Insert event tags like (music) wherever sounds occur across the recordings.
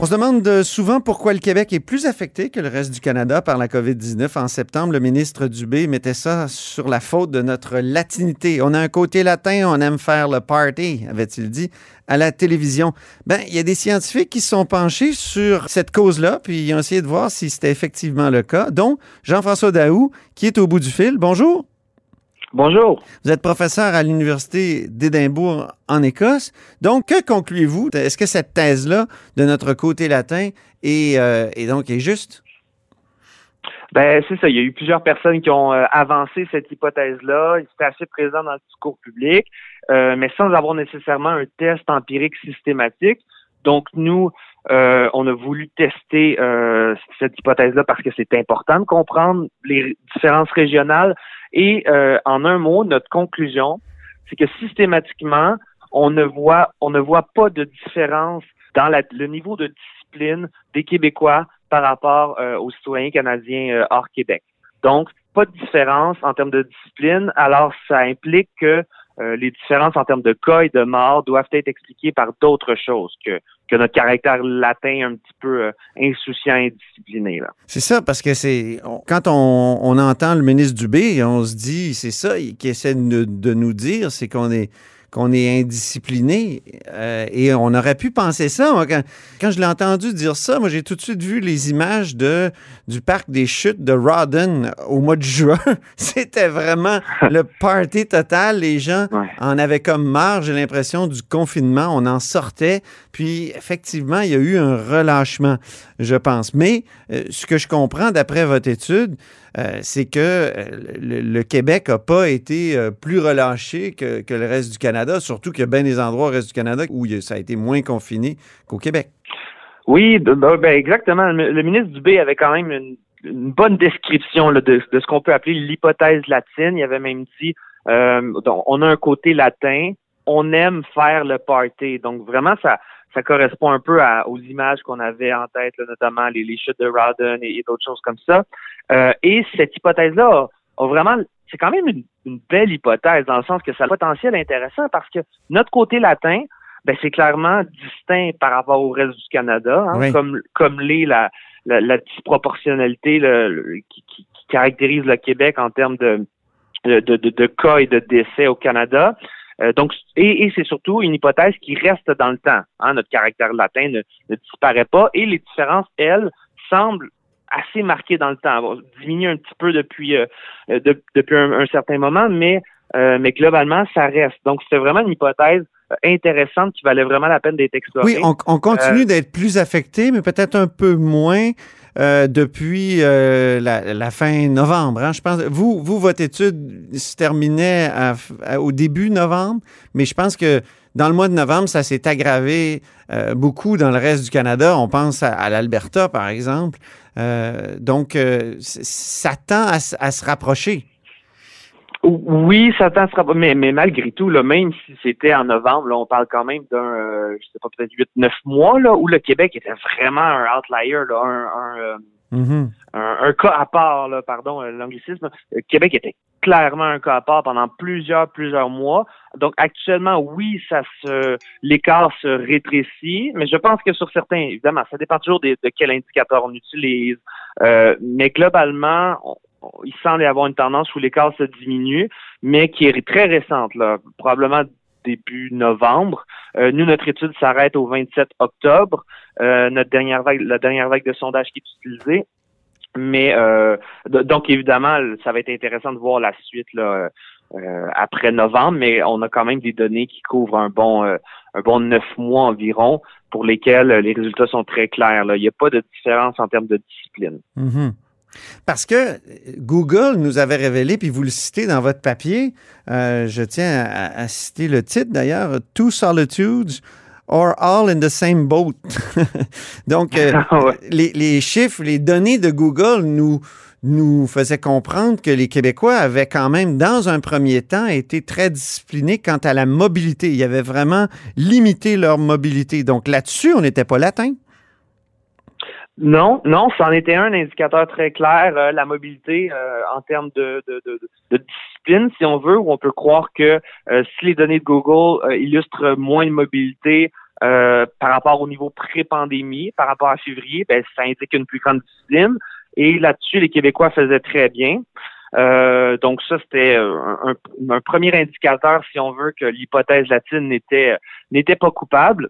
On se demande euh, souvent pourquoi le Québec est plus affecté que le reste du Canada par la COVID-19. En septembre, le ministre Dubé mettait ça sur la faute de notre latinité. On a un côté latin, on aime faire le party, avait-il dit à la télévision. Ben, il y a des scientifiques qui se sont penchés sur cette cause-là, puis ils ont essayé de voir si c'était effectivement le cas, dont Jean-François Daou, qui est au bout du fil. Bonjour. Bonjour. Vous êtes professeur à l'Université d'Édimbourg en Écosse. Donc, que concluez-vous? Est-ce que cette thèse-là de notre côté latin est, euh, est donc est juste? Ben c'est ça. Il y a eu plusieurs personnes qui ont euh, avancé cette hypothèse-là. C'était assez présent dans le discours public, euh, mais sans avoir nécessairement un test empirique systématique. Donc nous, euh, on a voulu tester euh, cette hypothèse-là parce que c'est important de comprendre les différences régionales. Et euh, en un mot, notre conclusion, c'est que systématiquement, on ne voit, on ne voit pas de différence dans la, le niveau de discipline des Québécois par rapport euh, aux citoyens canadiens euh, hors Québec. Donc, pas de différence en termes de discipline. Alors, ça implique que euh, les différences en termes de cas et de morts doivent être expliquées par d'autres choses que, que notre caractère latin un petit peu euh, insouciant et discipliné. C'est ça, parce que c'est quand on, on entend le ministre Dubé, on se dit, c'est ça qu'il essaie de, de nous dire, c'est qu'on est qu'on est indiscipliné. Euh, et on aurait pu penser ça. Moi, quand, quand je l'ai entendu dire ça, moi, j'ai tout de suite vu les images de, du parc des chutes de Rawdon au mois de juin. (laughs) C'était vraiment le party total. Les gens Ouais. en avaient comme marre, j'ai l'impression, du confinement. On en sortait. Puis, effectivement, il y a eu un relâchement, je pense. Mais euh, ce que je comprends d'après votre étude, euh, c'est que le, le Québec n'a pas été plus relâché que, que le reste du Canada, surtout qu'il y a bien des endroits au reste du Canada où ça a été moins confiné qu'au Québec. Oui, ben, exactement. Le, ministre Dubé avait quand même une, bonne description de, ce qu'on peut appeler l'hypothèse latine. Il avait même dit euh, on a un côté latin, on aime faire le party. Donc vraiment, ça, correspond un peu aux images qu'on avait en tête, notamment les, chutes de Rawdon et, et d'autres choses comme ça. Euh, et cette hypothèse-là a, vraiment, c'est quand même une, une belle hypothèse dans le sens que ça a un potentiel intéressant parce que notre côté latin, ben c'est clairement distinct par rapport au reste du Canada, hein, Oui. comme comme l'est la, la, la disproportionnalité le- le- qui, qui- qui caractérise le Québec en termes de de, de, de- de cas et de décès au Canada. Euh, donc, et, et c'est surtout une hypothèse qui reste dans le temps. hein. notre caractère latin ne, ne disparaît pas et les différences, elles, semblent assez marquées dans le temps. Bon, diminuent un petit peu depuis euh, euh, de- depuis un, un certain moment, mais euh, mais globalement, ça reste. Donc, c'est vraiment une hypothèse intéressante qui valait vraiment la peine d'être explorée. Oui, on, on continue Euh, d'être plus affecté, mais peut-être un peu moins euh, depuis euh, la, la fin novembre. hein. Je pense, vous, vous, votre étude se terminait à- à- au début novembre, mais je pense que dans le mois de novembre, ça s'est aggravé euh, beaucoup dans le reste du Canada. On pense à, à l'Alberta, par exemple. Euh, donc, euh, ça tend à se rapprocher. Oui, ça tend à se rappro- mais, mais malgré tout, là, même si c'était en novembre, là, on parle quand même d'un, euh, je sais pas, peut-être 8-9 mois, là, où le Québec était vraiment un outlier, là, un, un, euh, Mhm. un, un cas à part, là, pardon, euh, l'anglicisme. Le Québec était clairement un cas à part pendant plusieurs, plusieurs mois. Donc actuellement, oui, ça se l'écart se rétrécit, mais je pense que sur certains, évidemment, ça dépend toujours des- de quel indicateur on utilise. Euh, mais globalement, il semble y avoir une tendance où l'écart se diminue, mais qui est très récente, probablement début novembre. Euh, nous, notre étude s'arrête au 27 octobre. Euh, notre dernière vague, la dernière vague de sondage qui est utilisée. Mais euh, donc évidemment, ça va être intéressant de voir la suite après novembre, mais on a quand même des données qui couvrent un bon un bon neuf mois environ pour lesquels les résultats sont très clairs. Il n'y a pas de différence en termes de discipline. Mm-hmm. Parce que Google nous avait révélé, puis vous le citez dans votre papier, je tiens à, citer le titre d'ailleurs, Two Solitudes or all in the same boat. (laughs) Donc, ah les, les, chiffres, les données de Google nous, nous faisait comprendre que les Québécois avaient quand même, dans un premier temps, été très disciplinés quant à la mobilité. Ils avaient vraiment limité leur mobilité. Donc là-dessus, on n'était pas latin. Non, non, c'en était un indicateur très clair, euh, la mobilité euh, en termes de, discipline, si on veut, où on peut croire que euh, si les données de Google illustrent moins de mobilité par rapport au niveau pré-pandémie, par rapport à février, ben, ça indique une plus grande discipline. Et là-dessus, les Québécois faisaient très bien. Euh, donc ça, c'était un, premier indicateur, si on veut, que l'hypothèse latine n'était n'était pas coupable.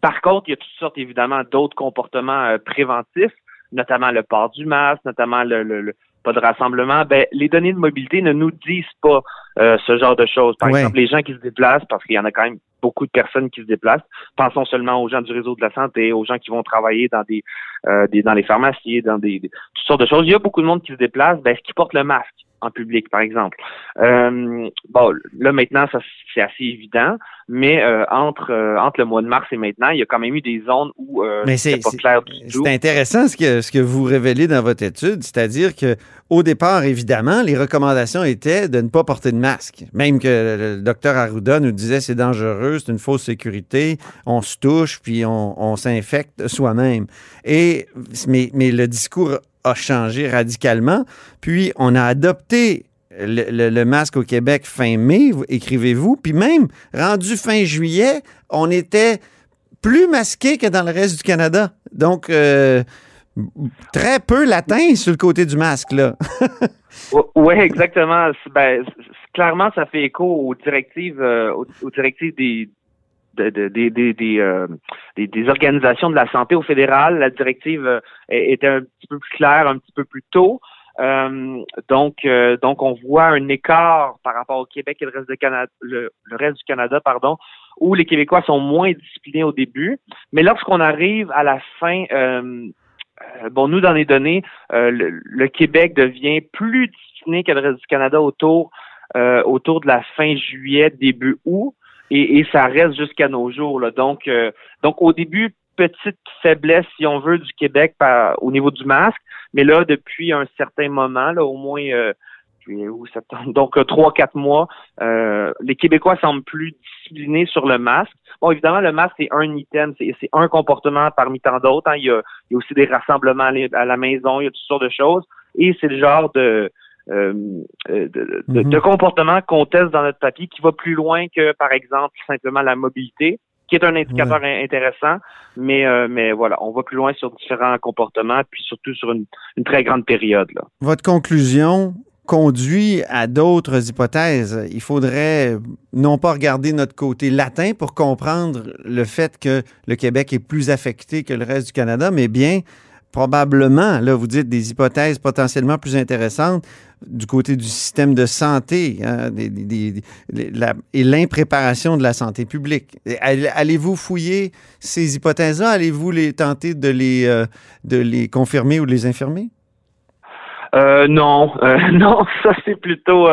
Par contre, il y a toutes sortes, évidemment, d'autres comportements euh, préventifs, notamment le port du masque, notamment le, pas de rassemblement. Ben, les données de mobilité ne nous disent pas euh, ce genre de choses. Par exemple, les gens qui se déplacent, parce qu'il y en a quand même beaucoup de personnes qui se déplacent. Pensons seulement aux gens du réseau de la santé, aux gens qui vont travailler dans des, euh, des dans les pharmacies, dans des, toutes sortes de choses. Il y a beaucoup de monde qui se déplace, ben, qui porte le masque? En public, par exemple. Euh, bon, là maintenant, ça c'est assez évident, mais euh, entre euh, entre le mois de mars et maintenant, il y a quand même eu des zones où euh, c'est pas clair du tout. C'est intéressant ce que ce que vous révélez dans votre étude, c'est-à-dire que au départ, évidemment, les recommandations étaient de ne pas porter de masque. Même que le docteur Arruda nous disait c'est dangereux, c'est une fausse sécurité, on se touche puis on, on s'infecte soi-même. Et mais, mais le discours a changé radicalement. Puis on a adopté le, masque au Québec fin mai, écrivez-vous. Puis même, rendu fin juillet, on était plus masqué que dans le reste du Canada. Donc, euh, très peu latin sur le côté du masque, là. (laughs) oui, exactement. Ben, clairement, ça fait écho aux directives, euh, aux, directives des, euh, des, des, organisations de la santé au fédéral. La directive était un petit peu plus claire, un petit peu plus tôt. Euh, donc, euh, donc, on voit un écart par rapport au Québec et le reste, de Canada, le, reste du Canada, pardon, où les Québécois sont moins disciplinés au début. Mais lorsqu'on arrive à la fin, euh, bon, nous, dans les données, le, Québec devient plus discipliné que le reste du Canada autour, autour de la fin juillet, début août. Et, ça reste jusqu'à nos jours. Donc, donc, au début, petite faiblesse, si on veut, du Québec au niveau du masque. Mais là, depuis un certain moment, là, au moins euh, donc euh, trois, quatre mois, euh, les Québécois semblent plus disciplinés sur le masque. Bon, évidemment, le masque, c'est un item, c'est un comportement parmi tant d'autres. Hein. Il y a aussi des rassemblements à la maison, il y a toutes sortes de choses. Et c'est le genre de, euh, de, de, de, mm-hmm. comportement qu'on teste dans notre papier qui va plus loin que, par exemple, simplement la mobilité qui est un indicateur intéressant, mais, euh, mais voilà, on va plus loin sur différents comportements, puis surtout sur une, très grande période. Là. Votre conclusion conduit à d'autres hypothèses. Il faudrait non pas regarder notre côté latin pour comprendre le fait que le Québec est plus affecté que le reste du Canada, mais bien probablement, là, vous dites des hypothèses potentiellement plus intéressantes du côté du système de santé hein, et l'impréparation de la santé publique. Allez-vous fouiller ces hypothèses-là? Allez-vous les tenter de les, euh, de les confirmer ou de les infirmer? Euh, non, euh, (laughs) non, ça c'est plutôt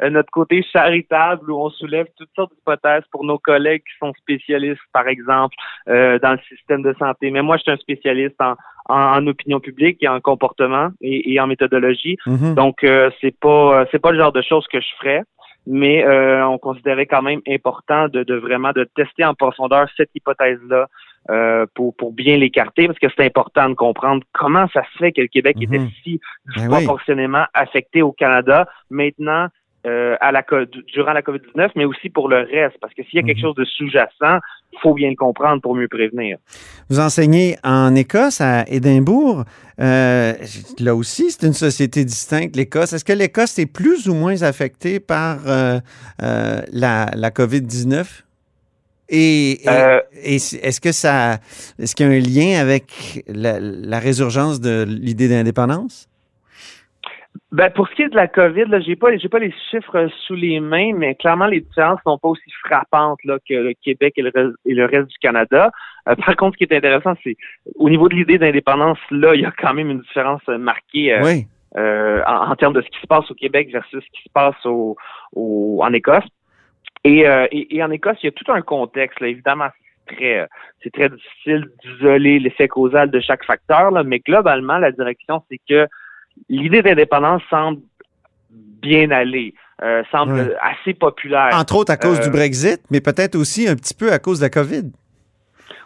notre côté charitable où on soulève toutes sortes d'hypothèses pour nos collègues qui sont spécialistes, par exemple, dans le système de santé. Mais moi, je suis un spécialiste en, en, opinion publique et en comportement et, en méthodologie. Mm-hmm. Donc, c'est pas c'est pas le genre de choses que je ferais mais on considérait quand même important de, de, vraiment de tester en profondeur cette hypothèse-là euh, pour, pour bien l'écarter, parce que c'est important de comprendre comment ça se fait que le Québec mhm. était si ben proportionnellement affecté au Canada. Maintenant, euh, à la, durant la COVID-19, mais aussi pour le reste, parce que s'il y a quelque mhm. chose de sous-jacent, il faut bien le comprendre pour mieux prévenir. Vous enseignez en Écosse, à Édimbourg. Euh, là aussi, c'est une société distincte, l'Écosse. Est-ce que l'Écosse est plus ou moins affectée par la, la COVID-19? Et, euh, est-ce que ça, est-ce qu'il y a un lien avec la, résurgence de l'idée d'indépendance? Ben, pour ce qui est de la COVID, là, j'ai pas, j'ai pas les chiffres sous les mains, mais clairement, les différences sont pas aussi frappantes, là, que le Québec et le, reste, et le reste du Canada. Euh, par contre, ce qui est intéressant, c'est, au niveau de l'idée d'indépendance, là, il y a quand même une différence marquée. Euh, Oui. euh, en, en termes de ce qui se passe au Québec versus ce qui se passe au, au- en Écosse. Et, euh, et, et en Écosse, il y a tout un contexte. Là. Évidemment, c'est très, c'est très difficile d'isoler l'effet causal de chaque facteur, là, mais globalement, la direction, c'est que l'idée d'indépendance semble bien aller, euh, semble Ouais. assez populaire. Entre autres à cause Euh, du Brexit, mais peut-être aussi un petit peu à cause de la COVID.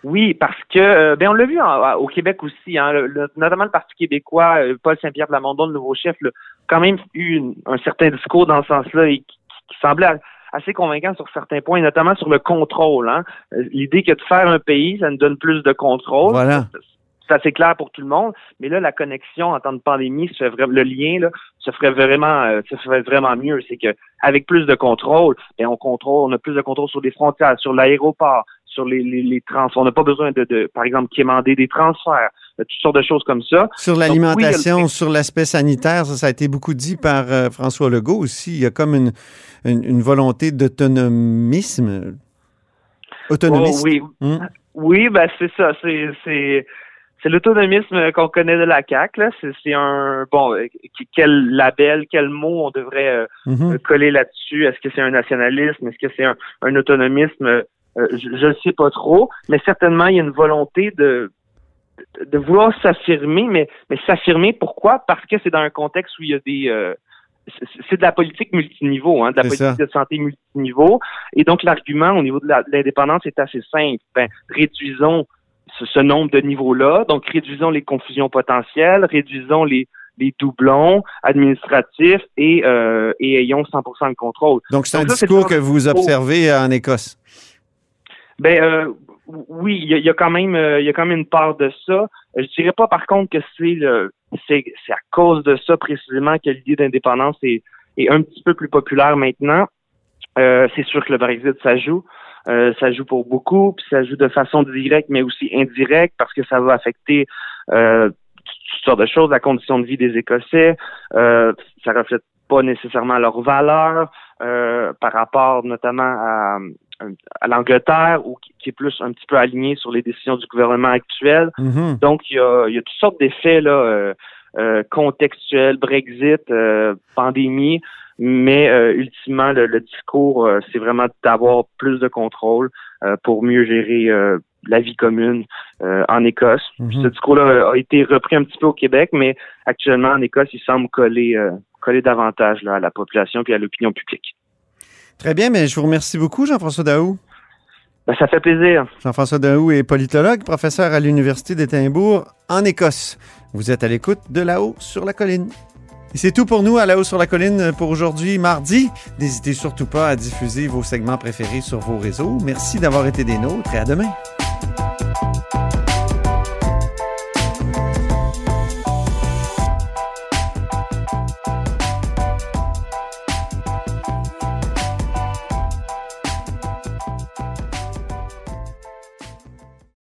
Oui, parce que euh, ben on l'a vu en- au Québec aussi, hein, le- le- notamment le Parti québécois, euh, Paul Saint-Pierre Plamondon, le nouveau chef, là, quand même eu une- un certain discours dans ce sens-là et qui, qui semblait assez convaincant sur certains points, notamment sur le contrôle. Hein. Euh, L'idée que de faire un pays, ça nous donne plus de contrôle. Voilà. C'est assez clair pour tout le monde, mais là, la connexion en temps de pandémie, se vraiment, le lien là, se ferait vraiment, euh, se ferait vraiment mieux. C'est que avec plus de contrôle, ben, on contrôle, on a plus de contrôle sur les frontières, sur l'aéroport, sur les, les, les trans. On n'a pas besoin de, de, par exemple, quémander des transferts, euh, toutes sortes de choses comme ça. Sur l'alimentation, oui, sur l'aspect sanitaire, ça, ça a été beaucoup dit par euh, François Legault aussi. Il y a comme une, une, une volonté d'autonomisme. Autonomisme. Oh, oui, Hum. oui, ben c'est ça. C'est c'est c'est l'autonomisme qu'on connaît de la CAC. Là, c'est un bon. euh, Quel label, quel mot on devrait euh, Mhm. euh, coller là-dessus? Est-ce que c'est un nationalisme? Est-ce que c'est un, un autonomisme? Euh, je ne sais pas trop, mais certainement, il y a une volonté de, de, de vouloir s'affirmer, mais, mais s'affirmer, pourquoi? Parce que c'est dans un contexte où il y a des... euh, c'est- de la politique multiniveau, hein, de la politique ça. de santé multiniveau. Et donc, l'argument au niveau de l'indépendance est assez simple. Ben, réduisons ce, ce nombre de niveaux-là. Donc, réduisons les confusions potentielles, réduisons les, les doublons administratifs et, euh, et ayons 100% de contrôle. Donc, c'est un discours que vous observez en Écosse? Ben euh, oui, il y, a- il y a quand même euh, il y a quand même une part de ça. Euh, Je dirais pas par contre que c'est le c'est c'est à cause de ça précisément que l'idée d'indépendance est, est un petit peu plus populaire maintenant. Euh, c'est sûr que le Brexit ça joue. Euh, ça joue pour beaucoup, puis ça joue de façon directe, mais aussi indirecte, parce que ça va affecter euh, toutes sortes de choses, la condition de vie des Écossais. Euh, ça reflète pas nécessairement leurs valeurs euh, par rapport notamment à, à l'Angleterre, ou qui, qui est plus un petit peu aligné sur les décisions du gouvernement actuel. Mhm. Donc, il y a, il y a toutes sortes d'effets là, euh, euh, contextuels, Brexit, euh, pandémie, mais euh, ultimement, le, le discours, euh, c'est vraiment d'avoir plus de contrôle euh, pour mieux gérer la vie commune en Écosse. Mhm. Ce discours-là a été repris un petit peu au Québec, mais actuellement, en Écosse, il semble coller, coller davantage là, à la population et à l'opinion publique. Très bien, mais je vous remercie beaucoup, Jean-François Daou. Ben, ça fait plaisir. Jean-François Daou est politologue, professeur à l'Université d'Édimbourg en Écosse. Vous êtes à l'écoute de là-haut sur la colline. Et c'est tout pour nous à là-haut sur la colline pour aujourd'hui, mardi. N'hésitez surtout pas à diffuser vos segments préférés sur vos réseaux. Merci d'avoir été des nôtres et à demain.